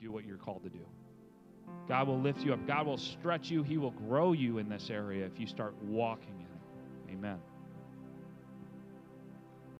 do what you're called to do. God will lift you up. God will stretch you. He will grow you in this area if you start walking in it. Amen.